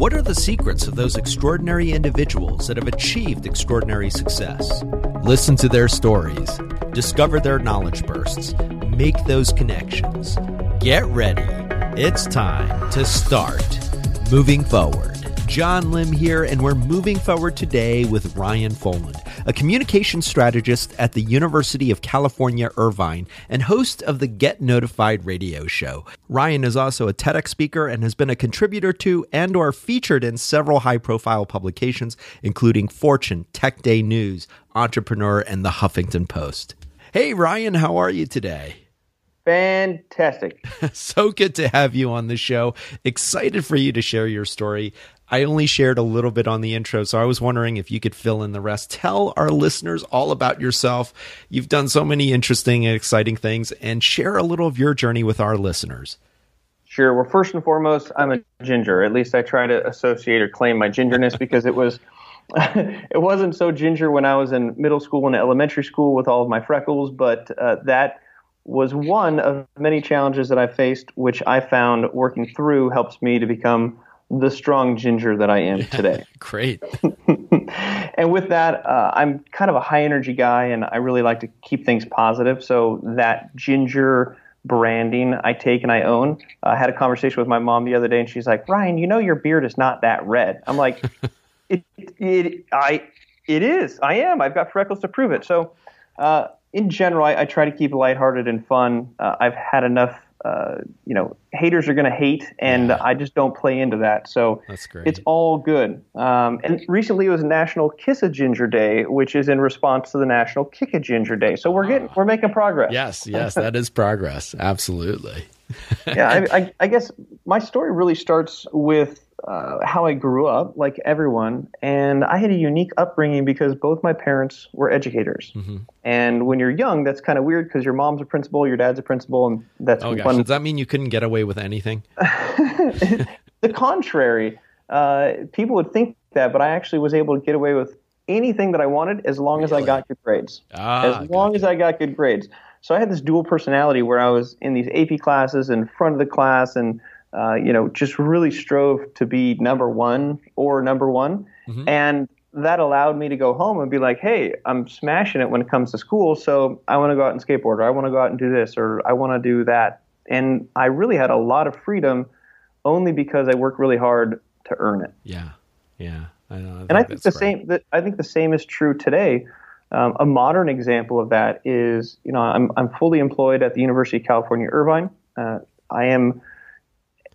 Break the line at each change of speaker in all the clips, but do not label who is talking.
What are the secrets of those extraordinary individuals that have achieved extraordinary success? Listen to their stories, discover their knowledge bursts, make those connections. Get ready. It's time to start moving forward. John Lim here, and we're moving forward today with Ryan Foland, a communication strategist at the University of California, Irvine, and host of the Get Notified radio show. Ryan is also a TEDx speaker and has been a contributor to and or featured in several high-profile publications, including Fortune, Tech Day News, Entrepreneur, and the Huffington Post. Hey, Ryan, how are you today?
Fantastic.
so good to have you on the show. Excited for you to share your story. I only shared a little bit on the intro, so I was wondering if you could fill in the rest. Tell our listeners all about yourself. You've done so many interesting and exciting things, and share a little of your journey with our listeners.
Sure. Well, first and foremost, I'm a ginger. At least I try to associate or claim my gingerness because it was. it wasn't so ginger when I was in middle school and elementary school with all of my freckles, but uh, that was one of many challenges that I faced, which I found working through helps me to become the strong ginger that I am today.
Great.
and with that, uh, I'm kind of a high energy guy, and I really like to keep things positive. So that ginger branding I take and I own. I had a conversation with my mom the other day, and she's like, "Ryan, you know your beard is not that red." I'm like, "It, it, I, it is. I am. I've got freckles to prove it." So. Uh, in general, I, I, try to keep it lighthearted and fun. Uh, I've had enough uh, you know, haters are going to hate, and yeah. I just don't play into that. So
That's great.
it's all good. Um, and recently it was National Kiss a Ginger Day, which is in response to the National Kick a Ginger Day. So we're getting, we're making progress.
Yes, yes, that is progress. Absolutely.
yeah, I, I, I guess my story really starts with uh, how I grew up, like everyone, and I had a unique upbringing because both my parents were educators. Mm-hmm. And when you're young, that's kind of weird because your mom's a principal, your dad's a principal, and that's
oh gosh, fun. does that mean you couldn't get away with anything?
the contrary, uh, people would think that, but I actually was able to get away with anything that I wanted as long really? as I got good grades.
Ah,
as long as I got good grades. So I had this dual personality where I was in these AP classes in front of the class and uh, you know, just really strove to be number one or number one. Mm-hmm. And that allowed me to go home and be like, hey, I'm smashing it when it comes to school. So I want to go out and skateboard, or I want to go out and do this, or I want to do that. And I really had a lot of freedom only because I worked really hard to earn it.
Yeah. Yeah. I know, I
and I think the great. same, I think the same is true today. Um, a modern example of that is, you know, I'm, I'm fully employed at the University of California, Irvine. Uh, I am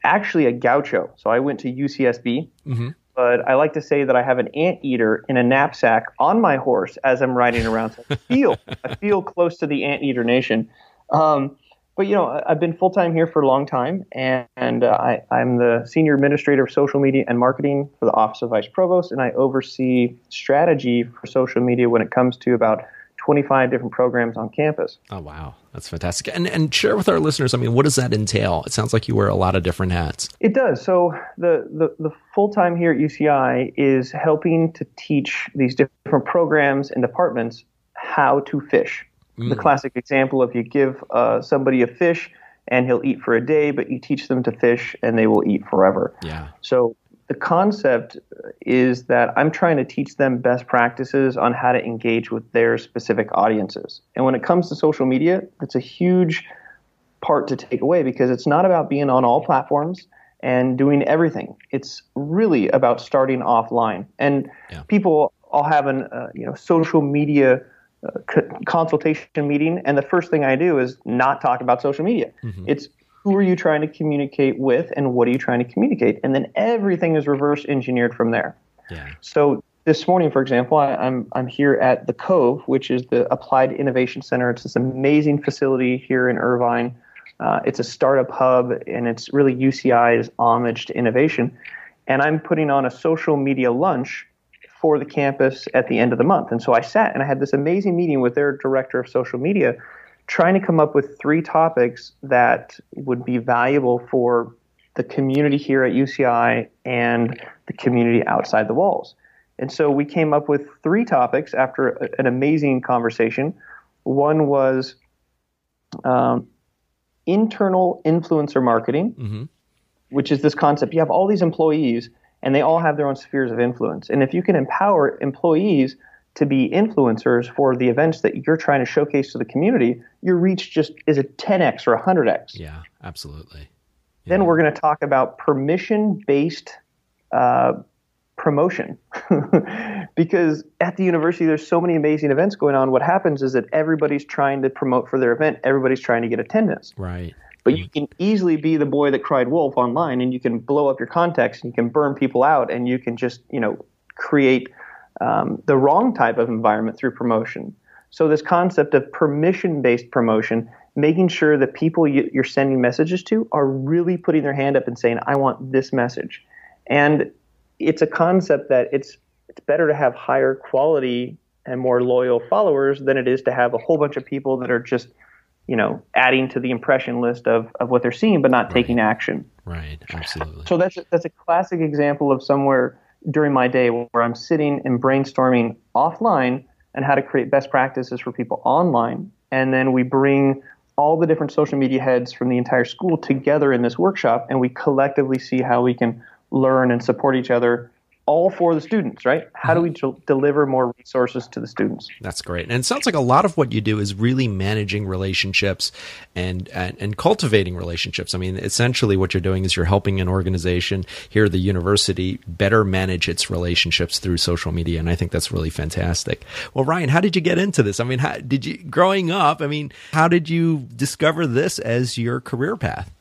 actually a gaucho. So I went to UCSB. Mm-hmm. But I like to say that I have an anteater in a knapsack on my horse as I'm riding around. So I feel I feel close to the anteater nation. Um, but you know, I've been full time here for a long time, and, and uh, I, I'm the senior administrator of social media and marketing for the Office of Vice Provost, and I oversee strategy for social media when it comes to about 25 different programs on campus.
Oh wow, that's fantastic! And and share with our listeners. I mean, what does that entail? It sounds like you wear a lot of different hats.
It does. So the the, the full time here at UCI is helping to teach these different programs and departments how to fish. Mm. The classic example of you give uh, somebody a fish and he'll eat for a day, but you teach them to fish and they will eat forever.
Yeah.
So the concept is that I'm trying to teach them best practices on how to engage with their specific audiences. And when it comes to social media, it's a huge part to take away because it's not about being on all platforms and doing everything. It's really about starting offline. And yeah. people all have an uh, you know social media uh, consultation meeting, and the first thing I do is not talk about social media. Mm-hmm. It's who are you trying to communicate with and what are you trying to communicate? And then everything is reverse engineered from there.
Yeah.
so this morning for example I, am I'm, I'm here at the cove which is the applied innovation center. It's this amazing facility here in irvine. Uh, it's a startup hub and it's really uci's homage to innovation. And i'm putting on a social media lunch for the campus at the end of the month. And so i sat and i had this amazing meeting with their director of social media trying to come up with three topics that would be valuable for the community here at UCI and the community outside the walls. And so we came up with three topics after an amazing conversation. One was um, internal influencer marketing, mm-hmm. which is this concept. You have all these employees, and they all have their own spheres of influence. And if you can empower employees to be influencers for the events that you're trying to showcase to the community, your reach just is a 10x or 100x.
Yeah, absolutely. Yeah.
Then we're going to talk about permission based uh, promotion. because at the university, there's so many amazing events going on. What happens is that everybody's trying to promote for their event, everybody's trying to get attendance.
Right.
But you can easily be the boy that cried wolf online and you can blow up your context and you can burn people out and you can just, you know, create um, the wrong type of environment through promotion. So this concept of permission-based promotion, making sure that people you're sending messages to are really putting their hand up and saying, "I want this message," and it's a concept that it's it's better to have higher quality and more loyal followers than it is to have a whole bunch of people that are just you know adding to the impression list of, of what they're seeing but not right. taking action
right absolutely
so that's a, that's a classic example of somewhere during my day where I'm sitting and brainstorming offline and how to create best practices for people online. And then we bring all the different social media heads from the entire school together in this workshop and we collectively see how we can learn and support each other all for the students, right? How do we mm-hmm. deliver more resources to the students?
That's great. And it sounds like a lot of what you do is really managing relationships and, and, and cultivating relationships. I mean, essentially what you're doing is you're helping an organization here the university better manage its relationships through social media. And I think that's really fantastic. Well, Ryan, how did you get into this? I mean, how did you, growing up, I mean, how did you discover this as your career path?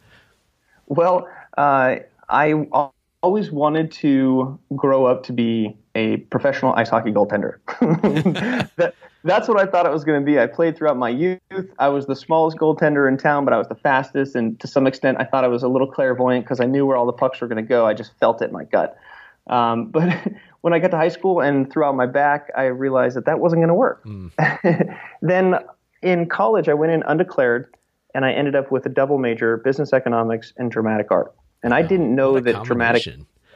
Well, uh, I always wanted to grow up to be a professional ice hockey goaltender. that, that's what I thought it was going to be. I played throughout my youth. I was the smallest goaltender in town, but I was the fastest. And to some extent, I thought I was a little clairvoyant because I knew where all the pucks were going to go. I just felt it in my gut. Um, but when I got to high school and throughout my back, I realized that that wasn't going to work. Mm. then in college, I went in undeclared and I ended up with a double major business economics and dramatic art. And I didn't know that dramatic.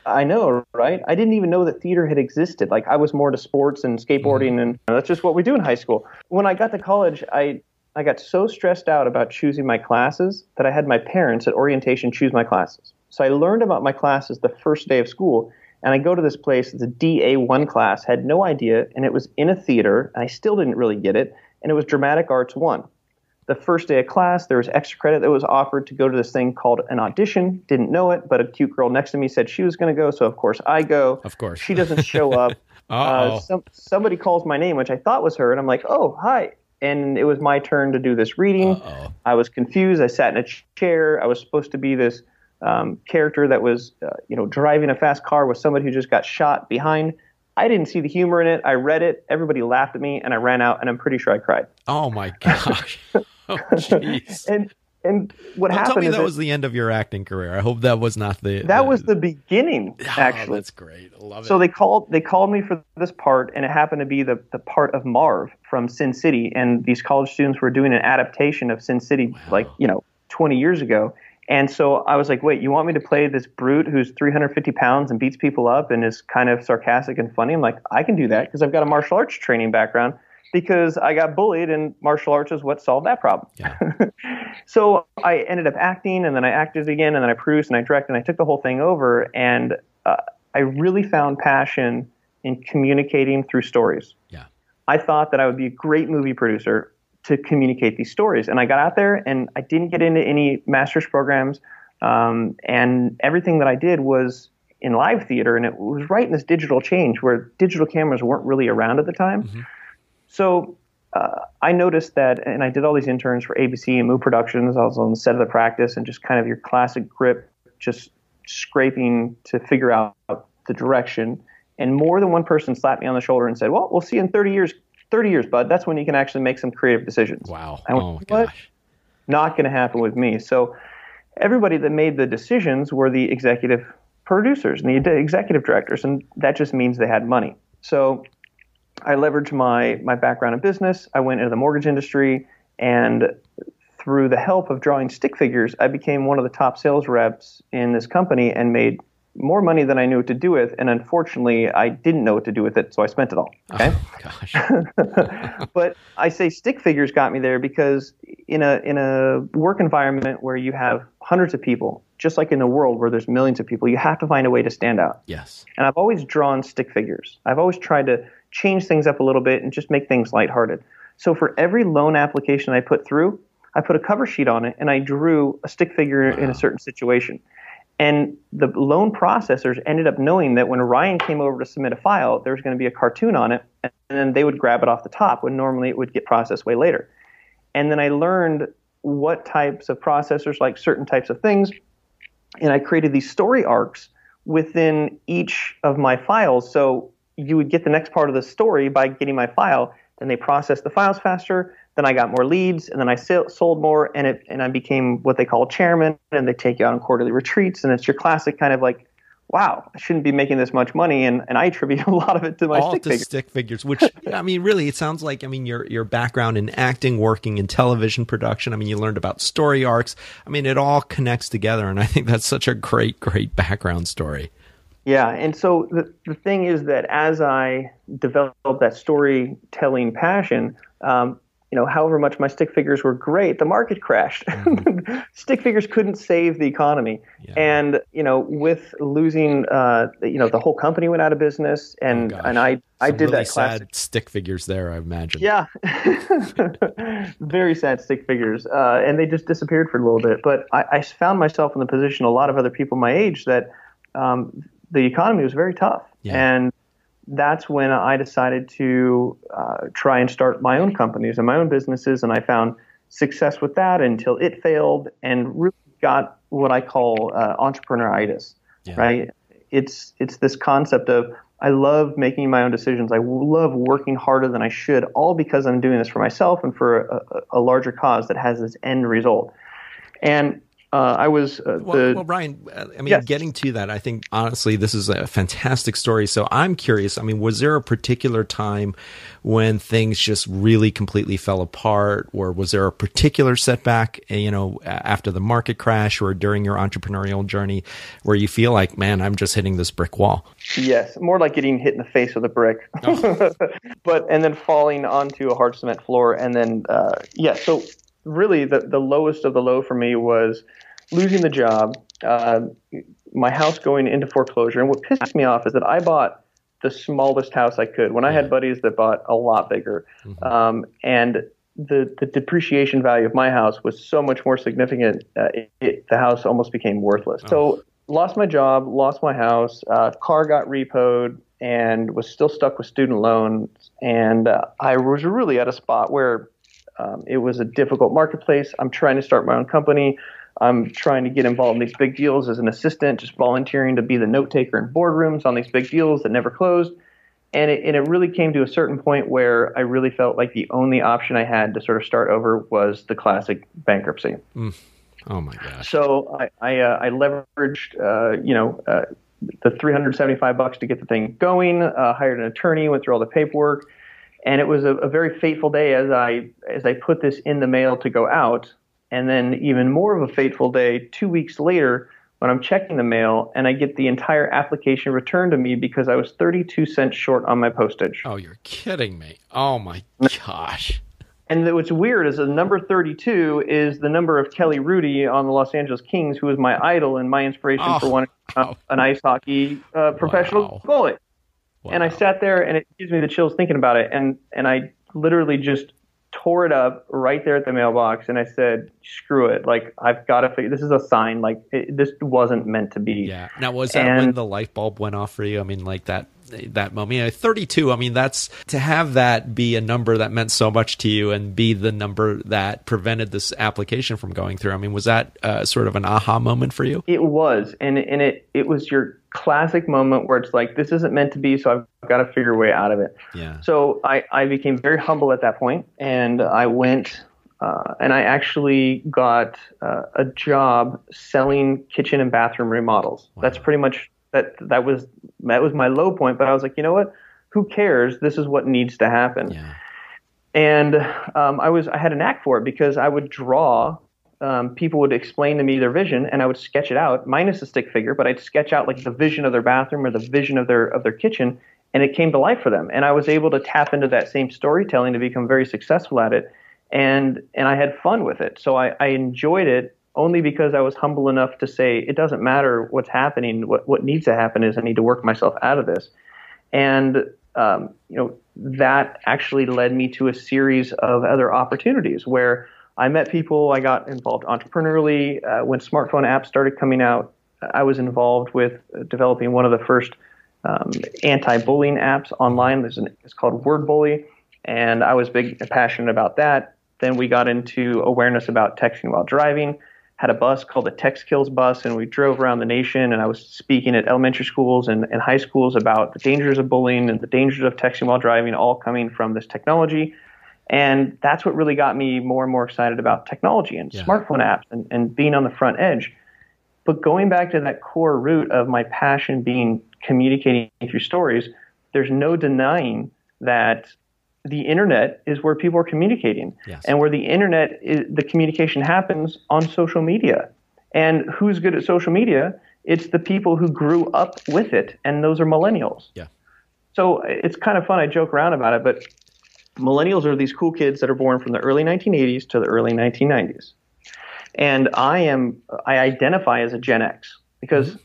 I know, right? I didn't even know that theater had existed. Like I was more to sports and skateboarding, mm. and that's just what we do in high school. When I got to college, I I got so stressed out about choosing my classes that I had my parents at orientation choose my classes. So I learned about my classes the first day of school, and I go to this place. It's a DA1 class. Had no idea, and it was in a theater. And I still didn't really get it, and it was dramatic arts one the first day of class, there was extra credit that was offered to go to this thing called an audition. Didn't know it, but a cute girl next to me said she was going to go, so of course I go.
Of course.
She doesn't show up. uh, some, somebody calls my name, which I thought was her, and I'm like, oh, hi. And it was my turn to do this reading. Uh-oh. I was confused. I sat in a chair. I was supposed to be this um, character that was, uh, you know, driving a fast car with somebody who just got shot behind. I didn't see the humor in it. I read it. Everybody laughed at me, and I ran out. And I'm pretty sure I cried.
Oh my gosh! Oh,
and and what
Don't
happened?
Tell me
that
was the end of your acting career. I hope that was not the.
That
the,
was the beginning.
Oh,
actually,
that's great. I love it.
so they called they called me for this part, and it happened to be the the part of Marv from Sin City, and these college students were doing an adaptation of Sin City, wow. like you know, 20 years ago. And so I was like, wait, you want me to play this brute who's 350 pounds and beats people up and is kind of sarcastic and funny? I'm like, I can do that because I've got a martial arts training background because I got bullied and martial arts is what solved that problem.
Yeah.
so I ended up acting and then I acted again and then I produced and I directed and I took the whole thing over and uh, I really found passion in communicating through stories.
Yeah.
I thought that I would be a great movie producer to communicate these stories. And I got out there and I didn't get into any master's programs. Um, and everything that I did was in live theater. And it was right in this digital change where digital cameras weren't really around at the time. Mm-hmm. So uh, I noticed that, and I did all these interns for ABC and Moo Productions. I was on the set of the practice and just kind of your classic grip, just scraping to figure out the direction. And more than one person slapped me on the shoulder and said, "Well, we'll see in 30 years. 30 years, bud. That's when you can actually make some creative decisions."
Wow.
Went,
oh my gosh.
Not going to happen with me. So everybody that made the decisions were the executive producers and the executive directors, and that just means they had money. So I leveraged my my background in business. I went into the mortgage industry, and through the help of drawing stick figures, I became one of the top sales reps in this company and made more money than I knew what to do with. And unfortunately, I didn't know what to do with it, so I spent it all. Oh, okay.
Oh,
but I say stick figures got me there because in a in a work environment where you have hundreds of people just like in the world where there's millions of people, you have to find a way to stand out.
Yes.
And I've always drawn stick figures. I've always tried to change things up a little bit and just make things lighthearted. So for every loan application I put through, I put a cover sheet on it and I drew a stick figure wow. in a certain situation. And the loan processors ended up knowing that when Ryan came over to submit a file, there was going to be a cartoon on it, and then they would grab it off the top when normally it would get processed way later. And then I learned what types of processors like certain types of things, and I created these story arcs within each of my files. So you would get the next part of the story by getting my file, then they processed the files faster, then I got more leads, and then I sold more, and it and I became what they call chairman, and they take you out on quarterly retreats, and it's your classic kind of like, wow, I shouldn't be making this much money, and, and I attribute a lot of it to my
All
stick
to
figures.
stick figures, which I mean, really, it sounds like I mean your your background in acting, working in television production. I mean, you learned about story arcs. I mean, it all connects together, and I think that's such a great, great background story.
Yeah, and so the, the thing is that as I developed that storytelling passion, um, you know, however much my stick figures were great, the market crashed. Mm-hmm. stick figures couldn't save the economy, yeah. and you know, with losing, uh, you know, the whole company went out of business, and oh and I I did
really
that classic
sad stick figures there. I imagine.
Yeah, very sad stick figures, uh, and they just disappeared for a little bit. But I, I, found myself in the position a lot of other people my age that um, the economy was very tough, yeah. and that's when I decided to uh, try and start my own companies and my own businesses, and I found success with that until it failed, and really got what I call uh, entrepreneuritis. Yeah. Right? It's it's this concept of I love making my own decisions. I love working harder than I should, all because I'm doing this for myself and for a, a larger cause that has this end result. And uh, I was uh,
well,
the,
well, Ryan. Uh, I mean, yes. getting to that, I think honestly, this is a fantastic story. So I'm curious. I mean, was there a particular time when things just really completely fell apart, or was there a particular setback? Eh, you know, after the market crash, or during your entrepreneurial journey, where you feel like, man, I'm just hitting this brick wall?
Yes, more like getting hit in the face with a brick, oh. but and then falling onto a hard cement floor, and then uh, yeah. So really the, the lowest of the low for me was losing the job, uh, my house going into foreclosure. And what pissed me off is that I bought the smallest house I could when I had buddies that bought a lot bigger. Mm-hmm. Um, and the, the depreciation value of my house was so much more significant, uh, it, it, the house almost became worthless. Oh. So lost my job, lost my house, uh, car got repoed, and was still stuck with student loans. And uh, I was really at a spot where um, it was a difficult marketplace. I'm trying to start my own company. I'm trying to get involved in these big deals as an assistant, just volunteering to be the note taker in boardrooms on these big deals that never closed. And it, and it really came to a certain point where I really felt like the only option I had to sort of start over was the classic bankruptcy.
Mm. Oh my gosh!
So I I, uh, I leveraged uh, you know uh, the 375 bucks to get the thing going. Uh, hired an attorney, went through all the paperwork, and it was a, a, very fateful day as I as I put this in the mail to go out, and then even more of a fateful day two weeks later when I'm checking the mail and I get the entire application returned to me because I was 32 cents short on my postage.
Oh, you're kidding me! Oh my gosh.
And what's weird is the number 32 is the number of Kelly Hrudey on the Los Angeles Kings, who was my idol and my inspiration oh, for wanting wow. an ice hockey uh, professional wow. goalie. Wow. And I sat there, and it gives me the chills thinking about it. And and I literally just tore it up right there at the mailbox, and I said, "Screw it! Like I've got to figure. This is a sign. Like it, this wasn't meant to be."
Yeah. Now was that and, when the light bulb went off for you? I mean, like that that moment. You know, 32, I mean, that's to have that be a number that meant so much to you and be the number that prevented this application from going through. I mean, was that uh, sort of an aha moment for you?
It was. And, and it, it was your classic moment where it's like, this isn't meant to be, so I've got to figure a way out of it.
Yeah.
So I, I became very humble at that point, and I went uh, and I actually got uh, a job selling kitchen and bathroom remodels. Wow. That's pretty much that. That was that was my low point. But I was like, you know what? Who cares? This is what needs to happen.
Yeah.
And um, I was I had a knack for it because I would draw um, people would explain to me their vision and I would sketch it out, minus a stick figure, but I'd sketch out like the vision of their bathroom or the vision of their of their kitchen, and it came to life for them. And I was able to tap into that same storytelling to become very successful at it, and and I had fun with it. So I, I enjoyed it only because I was humble enough to say it doesn't matter what's happening. What what needs to happen is I need to work myself out of this, and um, you know that actually led me to a series of other opportunities where I met people. I got involved entrepreneurially uh, when smartphone apps started coming out. I was involved with developing one of the first um, anti-bullying apps online. There's an, it's called WordBully, and I was big passionate about that. Then we got into awareness about texting while driving. Had a bus called the Text Kills Bus, and we drove around the nation. And I was speaking at elementary schools and, and high schools about the dangers of bullying and the dangers of texting while driving, all coming from this technology. And that's what really got me more and more excited about technology and yeah. smartphone apps and, and being on the front edge. But going back to that core root of my passion being communicating through stories, there's no denying that the internet is where people are communicating. Yes. and where the internet is, the communication happens on social media. And who's good at social media? It's the people who grew up with it and those are millennials.
Yeah.
So it's kind of fun. I joke around about it but millennials are these cool kids that are born from the early 1980s to the early 1990s and i am i identify as a gen x because mm-hmm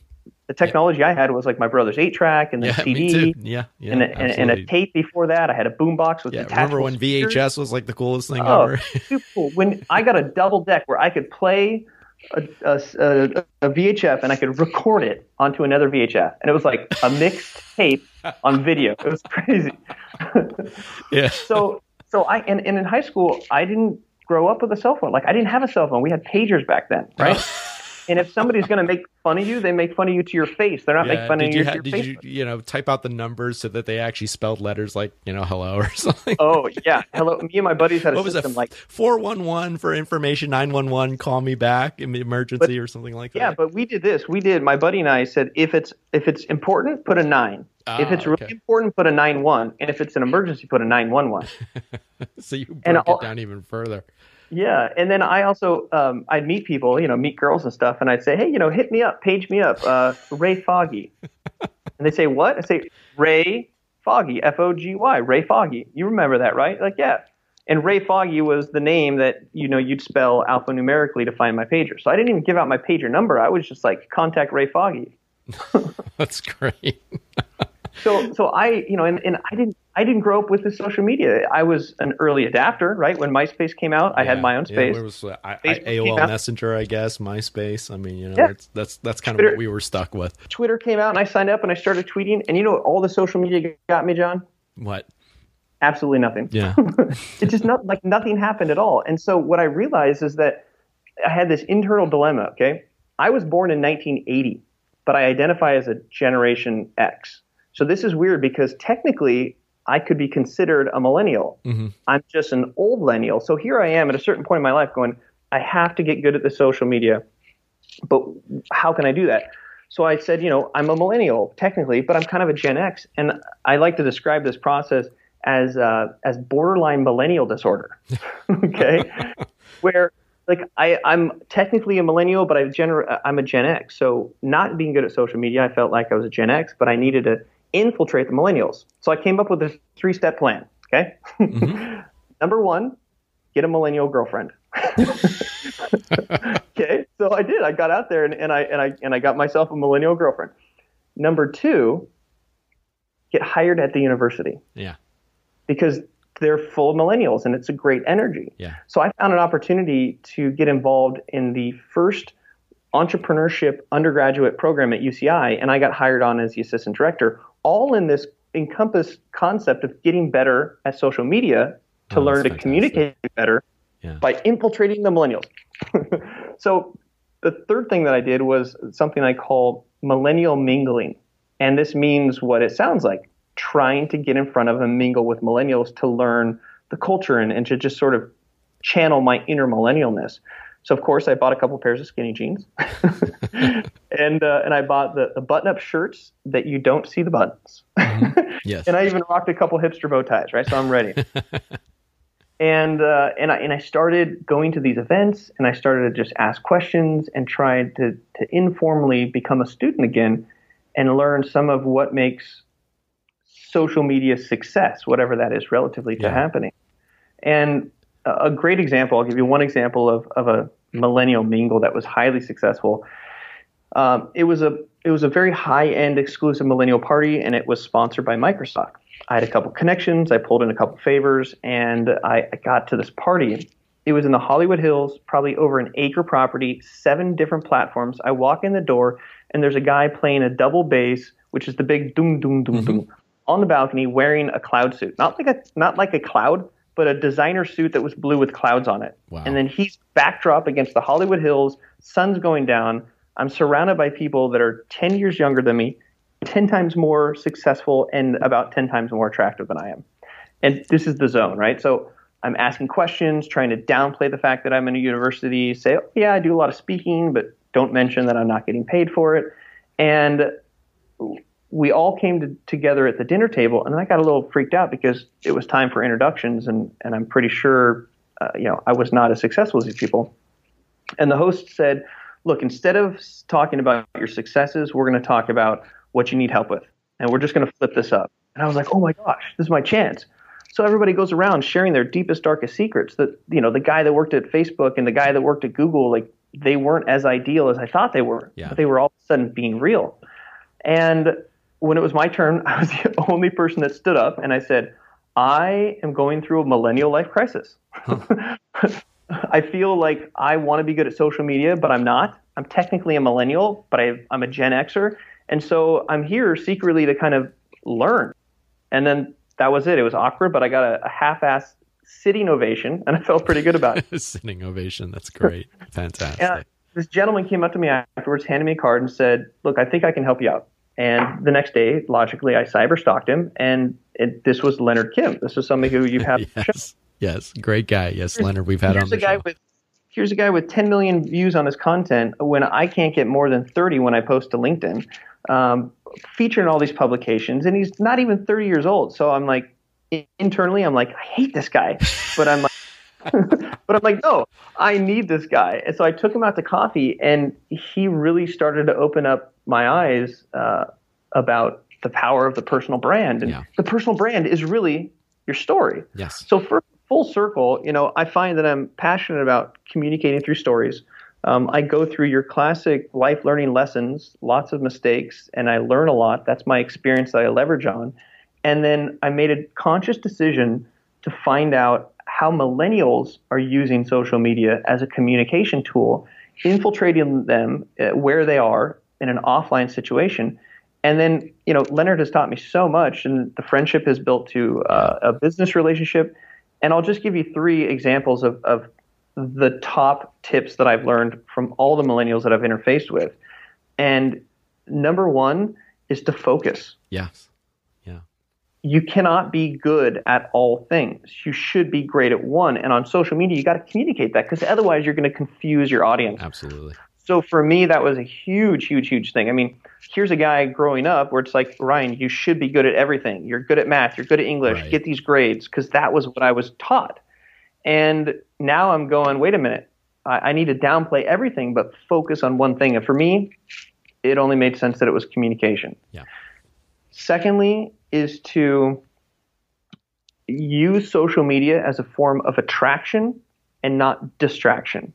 the technology yeah. I had was like my brother's eight track and the
yeah,
CD,
yeah, yeah,
and a, and, a tape before that. I had a boombox with
yeah. Remember when VHS was like the coolest thing
oh,
ever?
super cool. When I got a double deck where I could play a, a, a, VHF and I could record it onto another VHF, and it was like a mixed tape on video. It was crazy.
yeah.
So so I and, and in high school I didn't grow up with a cell phone. Like I didn't have a cell phone. We had pagers back then, right? Oh. And if somebody's going to make fun of you, they make fun of you to your face. They're not yeah, making fun of you. Ha-
did
face.
you, you know, type out the numbers so that they actually spelled letters like, you know, hello or something?
Oh yeah, hello. Me and my buddies had a what system was like
four one one for information, nine one one, call me back, emergency but, or something like that.
Yeah, but we did this. We did. My buddy and I said, if it's if it's important, put a nine. Ah, if it's really important, put a nine one, and if it's an emergency, put a nine one one.
So you broke and it down even further.
Yeah, and then I also um, I'd meet people, you know, meet girls and stuff, and I'd say, hey, you know, hit me up, page me up, uh, Ray Foggy, and they say what? I say Ray Foggy, F O G Y, Ray Foggy. You remember that, right? Like, yeah. And Ray Foggy was the name that you know you'd spell alphanumerically to find my pager. So I didn't even give out my pager number. I was just like contact Ray Foggy.
That's great.
so so I you know and, and I didn't I didn't grow up with the social media. I was an early adapter, right? When MySpace came out, I had my own space.
Yeah, was, uh, I, I, AOL Messenger, I guess, MySpace. I mean, you know, yeah. that's that's kind Twitter, of what we were stuck with.
Twitter came out, and I signed up, and I started tweeting. And you know, all the social media got me, John.
What?
Absolutely nothing.
Yeah.
it just not like nothing happened at all. And so what I realized is that I had this internal dilemma. Okay, I was born in 1980, but I identify as a Generation X. So this is weird because technically I could be considered a millennial. Mm-hmm. I'm just an old millennial. So here I am at a certain point in my life going, I have to get good at the social media. But how can I do that? So I said, you know, I'm a millennial technically, but I'm kind of a Gen X. And I like to describe this process as uh, as borderline millennial disorder. okay, where like I, I'm technically a millennial, but I gener- I'm a Gen X. So not being good at social media, I felt like I was a Gen X, but I needed to infiltrate the millennials. So I came up with a three step plan. Okay. Mm-hmm. Number one, get a millennial girlfriend. okay. So I did. I got out there and, and I and I and I got myself a millennial girlfriend. Number two, get hired at the university.
Yeah.
Because they're full of millennials and it's a great energy.
Yeah.
So I found an opportunity to get involved in the first entrepreneurship undergraduate program at UCI, and I got hired on as the assistant director, all in this encompass concept of getting better at social media to oh, learn to fantastic. communicate better yeah. by infiltrating the millennials. so the third thing that I did was something I call millennial mingling. And this means what it sounds like trying to get in front of and mingle with millennials to learn the culture and, and to just sort of channel my inner millennialness. So of course I bought a couple pairs of skinny jeans, and uh, and I bought the, the button up shirts that you don't see the buttons.
Mm-hmm. Yes.
and I even rocked a couple hipster bow ties, right? So I'm ready. and uh, and I and I started going to these events, and I started to just ask questions and try to to informally become a student again, and learn some of what makes social media success, whatever that is, relatively to happening. And a great example. I'll give you one example of, of a millennial mingle that was highly successful. Um, it was a it was a very high end exclusive millennial party, and it was sponsored by Microsoft. I had a couple connections, I pulled in a couple favors, and I, I got to this party. It was in the Hollywood Hills, probably over an acre property, seven different platforms. I walk in the door, and there's a guy playing a double bass, which is the big doom doom doom mm-hmm. doom, on the balcony wearing a cloud suit, not like a not like a cloud, but a designer suit that was blue with clouds on it. Wow. And then he's backdrop against the Hollywood Hills, sun's going down. I'm surrounded by people that are 10 years younger than me, 10 times more successful, and about 10 times more attractive than I am. And this is the zone, right? So I'm asking questions, trying to downplay the fact that I'm in a university, say, oh, yeah, I do a lot of speaking, but don't mention that I'm not getting paid for it. And we all came to, together at the dinner table, and I got a little freaked out because it was time for introductions, and, and I'm pretty sure, uh, you know, I was not as successful as these people. And the host said, look, instead of talking about your successes, we're going to talk about what you need help with. And we're just going to flip this up. And I was like, oh my gosh, this is my chance. So everybody goes around sharing their deepest, darkest secrets. That you know, the guy that worked at Facebook and the guy that worked at Google, like they weren't as ideal as I thought they were. Yeah. But they were all of a sudden being real. And when it was my turn, I was the only person that stood up and I said, I am going through a millennial life crisis. Huh. I feel like I want to be good at social media, but I'm not. I'm technically a millennial, but I, am a Gen Xer. And so I'm here secretly to kind of learn. And then that was it. It was awkward, but I got a, a half ass sitting ovation, and I felt pretty good about it.
sitting ovation. That's great. Fantastic.
And this gentleman came up to me afterwards, handed me a card, and said, Look, I think I can help you out. And the next day, logically, I cyber stalked him, and it, this was Leonard Kim. This is somebody who you've had.
yes. Yes, great guy. Yes, here's, Leonard, we've had on the
a guy
show.
With, here's a guy with 10 million views on his content when I can't get more than 30 when I post to LinkedIn, um, featured in all these publications, and he's not even 30 years old. So I'm like, internally, I'm like, I hate this guy, but I'm like. but I'm like, no, I need this guy. And so I took him out to coffee, and he really started to open up my eyes uh, about the power of the personal brand. And yeah. the personal brand is really your story.
Yes.
So for full circle, you know, I find that I'm passionate about communicating through stories. Um, I go through your classic life learning lessons, lots of mistakes, and I learn a lot. That's my experience that I leverage on. And then I made a conscious decision to find out how millennials are using social media as a communication tool, infiltrating them uh, where they are in an offline situation. And then, you know, Leonard has taught me so much, and the friendship has built to uh, a business relationship and I'll just give you three examples of, of the top tips that I've learned from all the millennials that I've interfaced with. And number one is to focus.
Yes.
You cannot be good at all things. You should be great at one. And on social media, you got to communicate that because otherwise you're going to confuse your audience.
Absolutely.
So for me, that was a huge, huge, huge thing. I mean, here's a guy growing up where it's like, Ryan, you should be good at everything. You're good at math. You're good at English. Right. Get these grades because that was what I was taught. And now I'm going, wait a minute. I, I need to downplay everything, but focus on one thing. And for me, it only made sense that it was communication.
Yeah.
Secondly, is to use social media as a form of attraction and not distraction.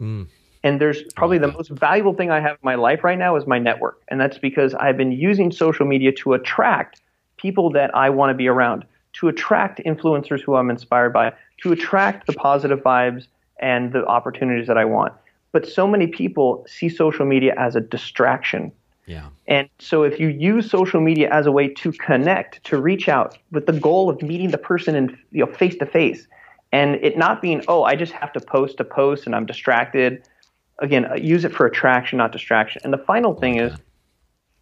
Mm. And there's probably the most valuable thing I have in my life right now is my network. And that's because I've been using social media to attract people that I want to be around, to attract influencers who I'm inspired by, to attract the positive vibes and the opportunities that I want. But so many people see social media as a distraction.
Yeah.
And so if you use social media as a way to connect, to reach out with the goal of meeting the person in you know face to face and it not being, oh, I just have to post a post and I'm distracted again, uh, use it for attraction, not distraction. And the final thing okay. is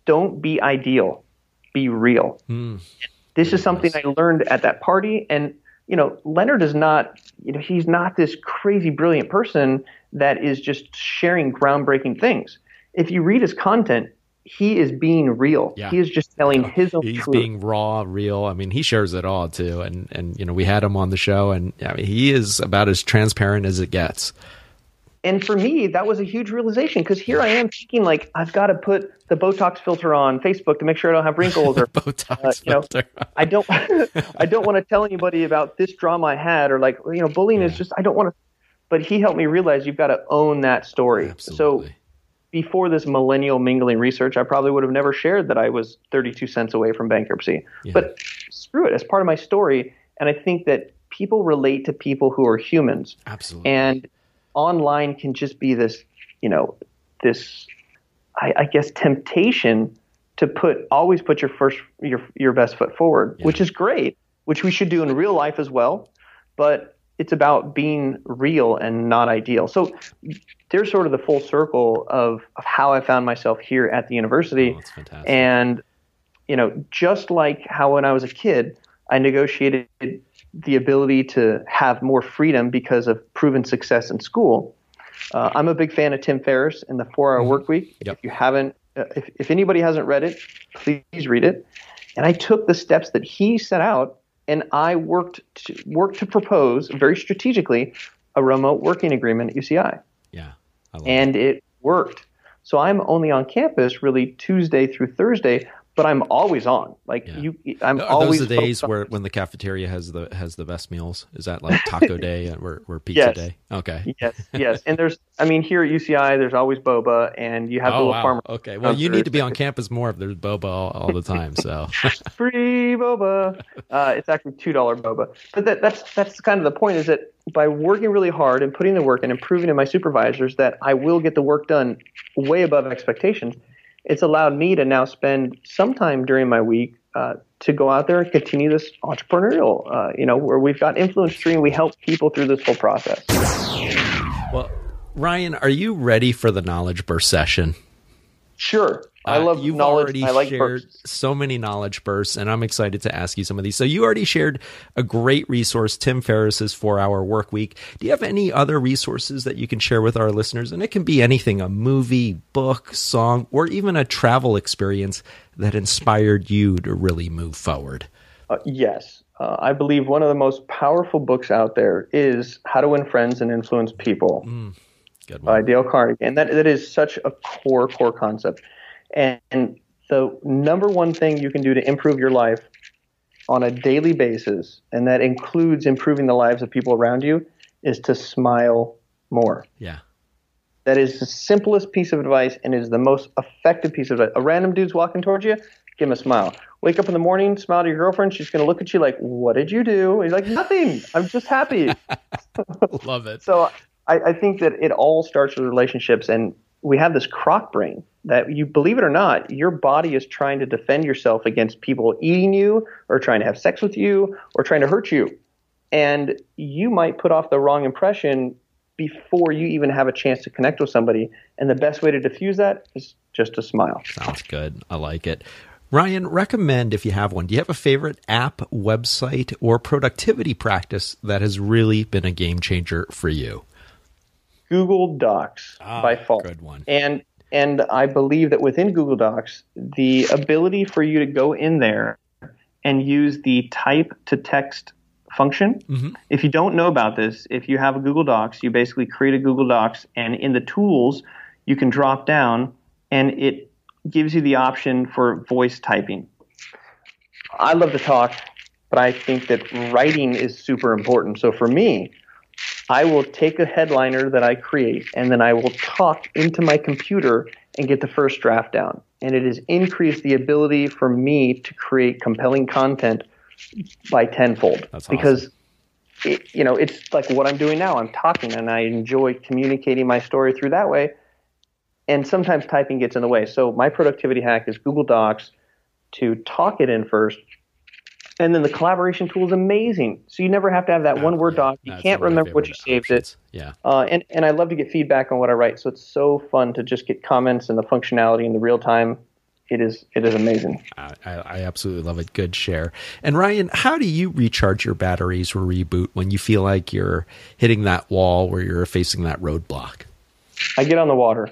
don't be ideal, be real. Mm. This is something I learned at that party. And, you know, Leonard is not, you know, he's not this crazy brilliant person that is just sharing groundbreaking things. If you read his content, he is being real. Yeah. He is just telling his own
He's
truth.
being raw, real. I mean, he shares it all too. And and you know, we had him on the show, and I mean, he is about as transparent as it gets.
And for me, that was a huge realization because here I am thinking like I've got to put the Botox filter on Facebook to make sure I don't have wrinkles or
Botox uh, you know, filter.
I don't I don't want to tell anybody about this drama I had or like you know bullying yeah. is just I don't want to but he helped me realize you've got to own that story.
Absolutely.
So before this millennial mingling research, I probably would have never shared that I was 32 cents away from bankruptcy.
Yeah.
But screw it, as part of my story. And I think that people relate to people who are humans.
Absolutely.
And online can just be this, you know, this, I, I guess, temptation to put always put your first your your best foot forward,
Yeah.
which is great, which we should do in real life as well. But it's about being real and not ideal. So there's sort of the full circle of, of how I found myself here at the university.
Oh, that's fantastic.
And, you know, just like how when I was a kid, I negotiated the ability to have more freedom because of proven success in school. Uh, I'm a big fan of Tim Ferriss and the Four Hour Work Week.
Yep.
If you haven't, uh, if, if anybody hasn't read it, please read it. And I took the steps that he set out, and I worked to, worked to propose very strategically a remote working agreement at UCI
yeah.
And it worked. So I'm only on campus really Tuesday through Thursday, but I'm always on. Like
Yeah.
you, I'm
Are
always
those the days
focused on-
where when the cafeteria has the has the best meals? Is that like taco day or, or pizza
Yes.
day? Okay.
yes, yes. And there's, I mean, here at UCI, there's always boba, and you have the
Oh
little
wow.
farmer
Okay. Well, you need to be on campus more if there's boba all, all the time. So
free boba. Uh, it's actually two dollar boba. But that, that's that's kind of the point. Is that by working really hard and putting the work and improving to my supervisors, that I will get the work done way above expectations. It's allowed me to now spend some time during my week uh, to go out there and continue this entrepreneurial. Uh, you know, where we've got influence and we help people through this whole process.
well, Ryan, are you ready for the knowledge burst session?
Sure, I
Uh,
love
you've
knowledge.
already
I like
shared
bursts.
so many knowledge bursts, and I'm excited to ask you some of these. So you already shared a great resource, Tim Ferriss's Four Hour Work Week. Do you have any other resources that you can share with our listeners? And it can be anything: a movie, book, song, or even a travel experience that inspired you to really move forward.
Uh, yes. Uh, I believe one of the most powerful books out there is How to Win Friends and Influence People
Good
by. Dale Carnegie. And that, that is such a core, core concept. And, and the number one thing you can do to improve your life on a daily basis, and that includes improving the lives of people around you, is to smile more.
Yeah.
That is the simplest piece of advice and is the most effective piece of advice. A random dude's walking towards you, give him a smile. Wake up in the morning, smile to your girlfriend. She's going to look at you like, What did you do? He's like, Nothing. I'm just happy.
Love it.
so I, I think that it all starts with relationships. And we have this croc brain that you believe it or not, your body is trying to defend yourself against people eating you or trying to have sex with you or trying to hurt you. And you might put off the wrong impression before you even have a chance to connect with somebody. And the best way to diffuse that is just to smile.
Sounds good. I like it. Ryan, recommend if you have one. Do you have a favorite app, website, or productivity practice that has really been a game changer for you?
Google Docs by fault.
Good one.
And and I believe that within Google Docs, the ability for you to go in there and use the type to text function.
Mhm.
If you don't know about this, if you have a Google Docs, you basically create a Google Docs, and in the tools, you can drop down, and it gives you the option for voice typing. I love to talk, but I think that writing is super important. So for me, I will take a headliner that I create and then I will talk into my computer and get the first draft down. And it has increased the ability for me to create compelling content by tenfold.
That's awesome.
because it, you know, it's like what I'm doing now. I'm talking and I enjoy communicating my story through that way. And sometimes typing gets in the way. So my productivity hack is Google Docs to talk it in first. And then the collaboration tool is amazing. So you never have to have that one word doc. You
That's
can't
one of my
remember what you saved it.
Yeah.
Uh, and, and I love to get feedback on what I write. So it's so fun to just get comments and the functionality in the real time. It is it is amazing.
I, I absolutely love it. Good share. And Ryan, how do you recharge your batteries or reboot when you feel like you're hitting that wall where you're facing that roadblock?
I get on the water.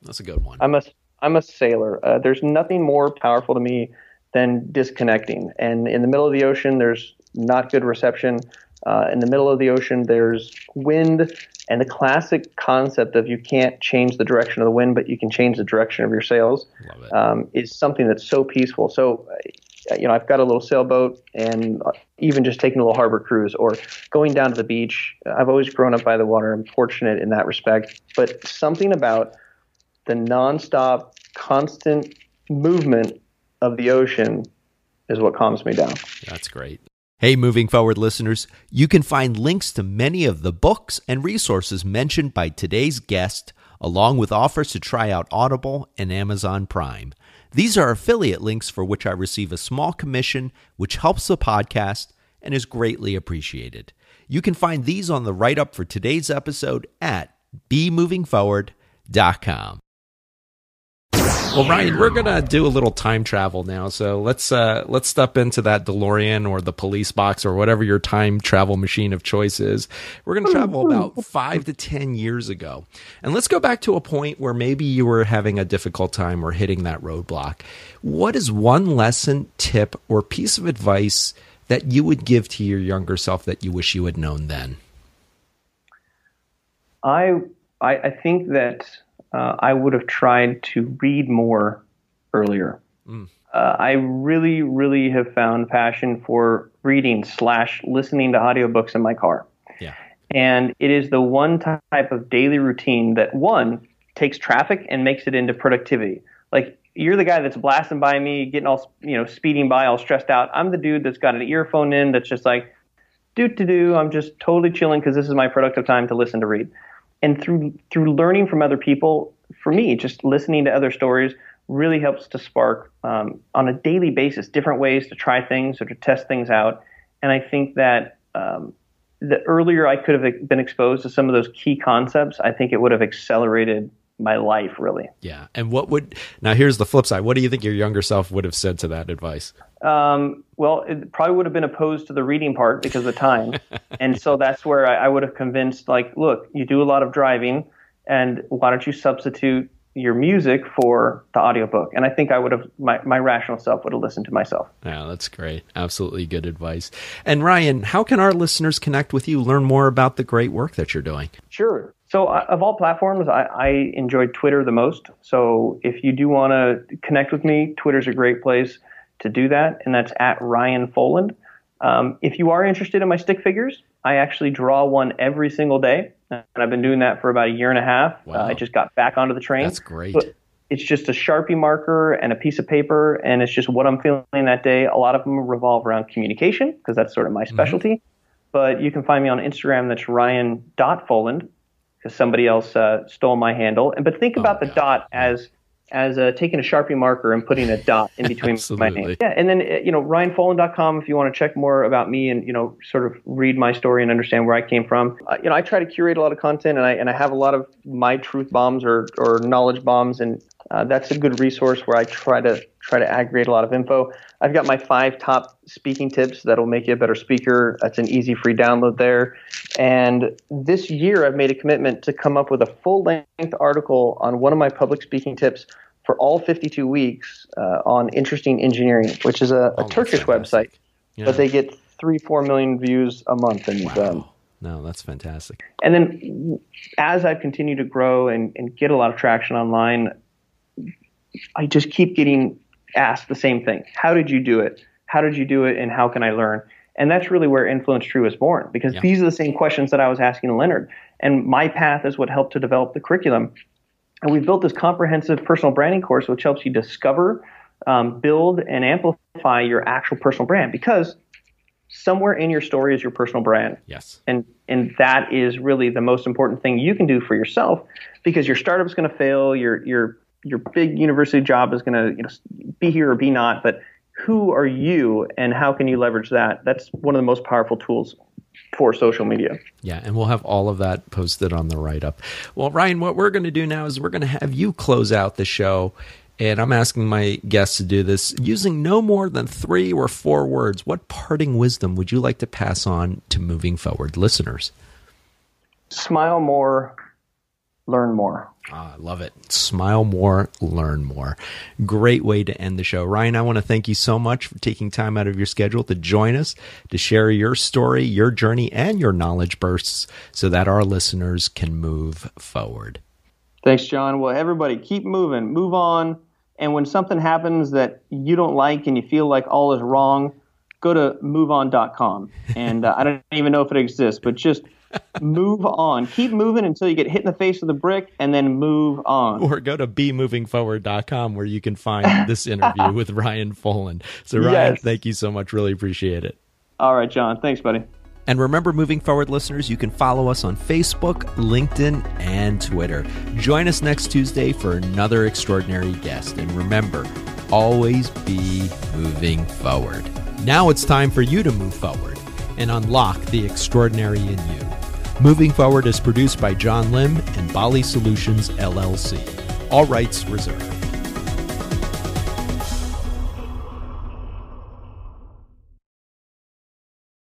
That's a good one.
I'm a I'm a sailor. Uh, there's nothing more powerful to me than disconnecting. And in the middle of the ocean, there's not good reception. Uh, in the middle of the ocean, there's wind, and the classic concept of you can't change the direction of the wind, but you can change the direction of your sails um, is something that's so peaceful. So uh, you know, I've got a little sailboat and even just taking a little harbor cruise or going down to the beach. I've always grown up by the water. I'm fortunate in that respect. But something about the nonstop, constant movement of the ocean is what calms me down.
That's great. Hey, moving forward listeners, you can find links to many of the books and resources mentioned by today's guest, along with offers to try out Audible and Amazon Prime. These are affiliate links for which I receive a small commission, which helps the podcast and is greatly appreciated. You can find these on the write up for today's episode at bemovingforward.com. Well, Ryan, we're gonna do a little time travel now. So let's uh, let's step into that DeLorean or the police box or whatever your time travel machine of choice is. We're gonna travel about five to ten years ago, and let's go back to a point where maybe you were having a difficult time or hitting that roadblock. What is one lesson, tip, or piece of advice that you would give to your younger self that you wish you had known then?
I I, I think that uh, I would have tried to read more earlier. Mm. Uh, I really, really have found passion for reading slash listening to audiobooks in my car.
Yeah.
And it is the one type of daily routine that one takes traffic and makes it into productivity. Like you're the guy that's blasting by me, getting all you know, speeding by, all stressed out. I'm the dude that's got an earphone in that's just like, do to do. I'm just totally chilling because this is my productive time to listen to read and through through learning from other people, for me, just listening to other stories really helps to spark um, on a daily basis different ways to try things or to test things out. And I think that um, the earlier I could have been exposed to some of those key concepts, I think it would have accelerated my life really.
Yeah. And what would now here's the flip side. What do you think your younger self would have said to that advice?
Um, well, it probably would have been opposed to the reading part because of time. and so that's where I, I would have convinced like, look, you do a lot of driving and why don't you substitute your music for the audiobook. And I think I would have, my, my rational self would have listened to myself.
Yeah, that's great. Absolutely good advice. And Ryan, how can our listeners connect with you, learn more about the great work that you're doing?
Sure. So, uh, of all platforms, I, I enjoy Twitter the most. So, if you do want to connect with me, Twitter's a great place to do that, and that's at Ryan Foland. Um, if you are interested in my stick figures, I actually draw one every single day, and I've been doing that for about a year and a half. Wow. Uh, I just got back onto the train.
That's great.
But it's just a Sharpie marker and a piece of paper, and it's just what I'm feeling that day. A lot of them revolve around communication because that's sort of my mm-hmm. specialty. Mm-hmm. But you can find me on Instagram. That's Ryan.Foland because somebody else uh, stole my handle. And but think oh, about the God. dot as as uh, taking a Sharpie marker and putting a dot in between my name. Yeah, and then uh, you know ryanfoland.com if you want to check more about me and you know sort of read my story and understand where I came from. Uh, you know, I try to curate a lot of content and I and I have a lot of my truth bombs or or knowledge bombs and uh, that's a good resource where I try to try to aggregate a lot of info. I've got my five top speaking tips that'll make you a better speaker. That's an easy free download there. And this year, I've made a commitment to come up with a full length article on one of my public speaking tips for all 52 weeks uh, on interesting engineering, which is a, a oh, Turkish website, yeah. but they get three, four million views a month. And
wow. um, no, that's fantastic.
And then as I've continued to grow and, and get a lot of traction online, I just keep getting asked the same thing. How did you do it? How did you do it? And how can I learn? And that's really where Influence Tree was born because yeah. these are the same questions that I was asking Leonard. And my path is what helped to develop the curriculum. And we've built this comprehensive personal branding course, which helps you discover, um, build, and amplify your actual personal brand because somewhere in your story is your personal brand.
Yes.
And and that is really the most important thing you can do for yourself because your startup is going to fail, your your your big university job is going to you know be here or be not, but who are you and how can you leverage that? That's one of the most powerful tools for social media.
Yeah, and we'll have all of that posted on the write up. Well, Ryan, what we're going to do now is we're going to have you close out the show. And I'm asking my guests to do this using no more than three or four words. What parting wisdom would you like to pass on to moving forward listeners?
Smile more, learn more.
Ah, I love it. Smile more, learn more. Great way to end the show. Ryan, I want to thank you so much for taking time out of your schedule to join us, to share your story, your journey, and your knowledge bursts so that our listeners can move forward.
Thanks, John. Well, everybody, keep moving, move on, And when something happens that you don't like and you feel like all is wrong, go to moveon.com. And uh, I don't even know if it exists, but just move on. Keep moving until you get hit in the face with a brick and then move on.
Or go to bemovingforward.com where you can find this interview with Ryan Foland. So, Ryan, yes. thank you so much. Really appreciate it.
All right, John. Thanks, buddy.
And remember, moving forward, listeners, you can follow us on Facebook, LinkedIn, and Twitter. Join us next Tuesday for another extraordinary guest. And remember, always be moving forward. Now it's time for you to move forward and unlock the extraordinary in you. Moving Forward is produced by John Lim and Bali Solutions LLC. All rights reserved.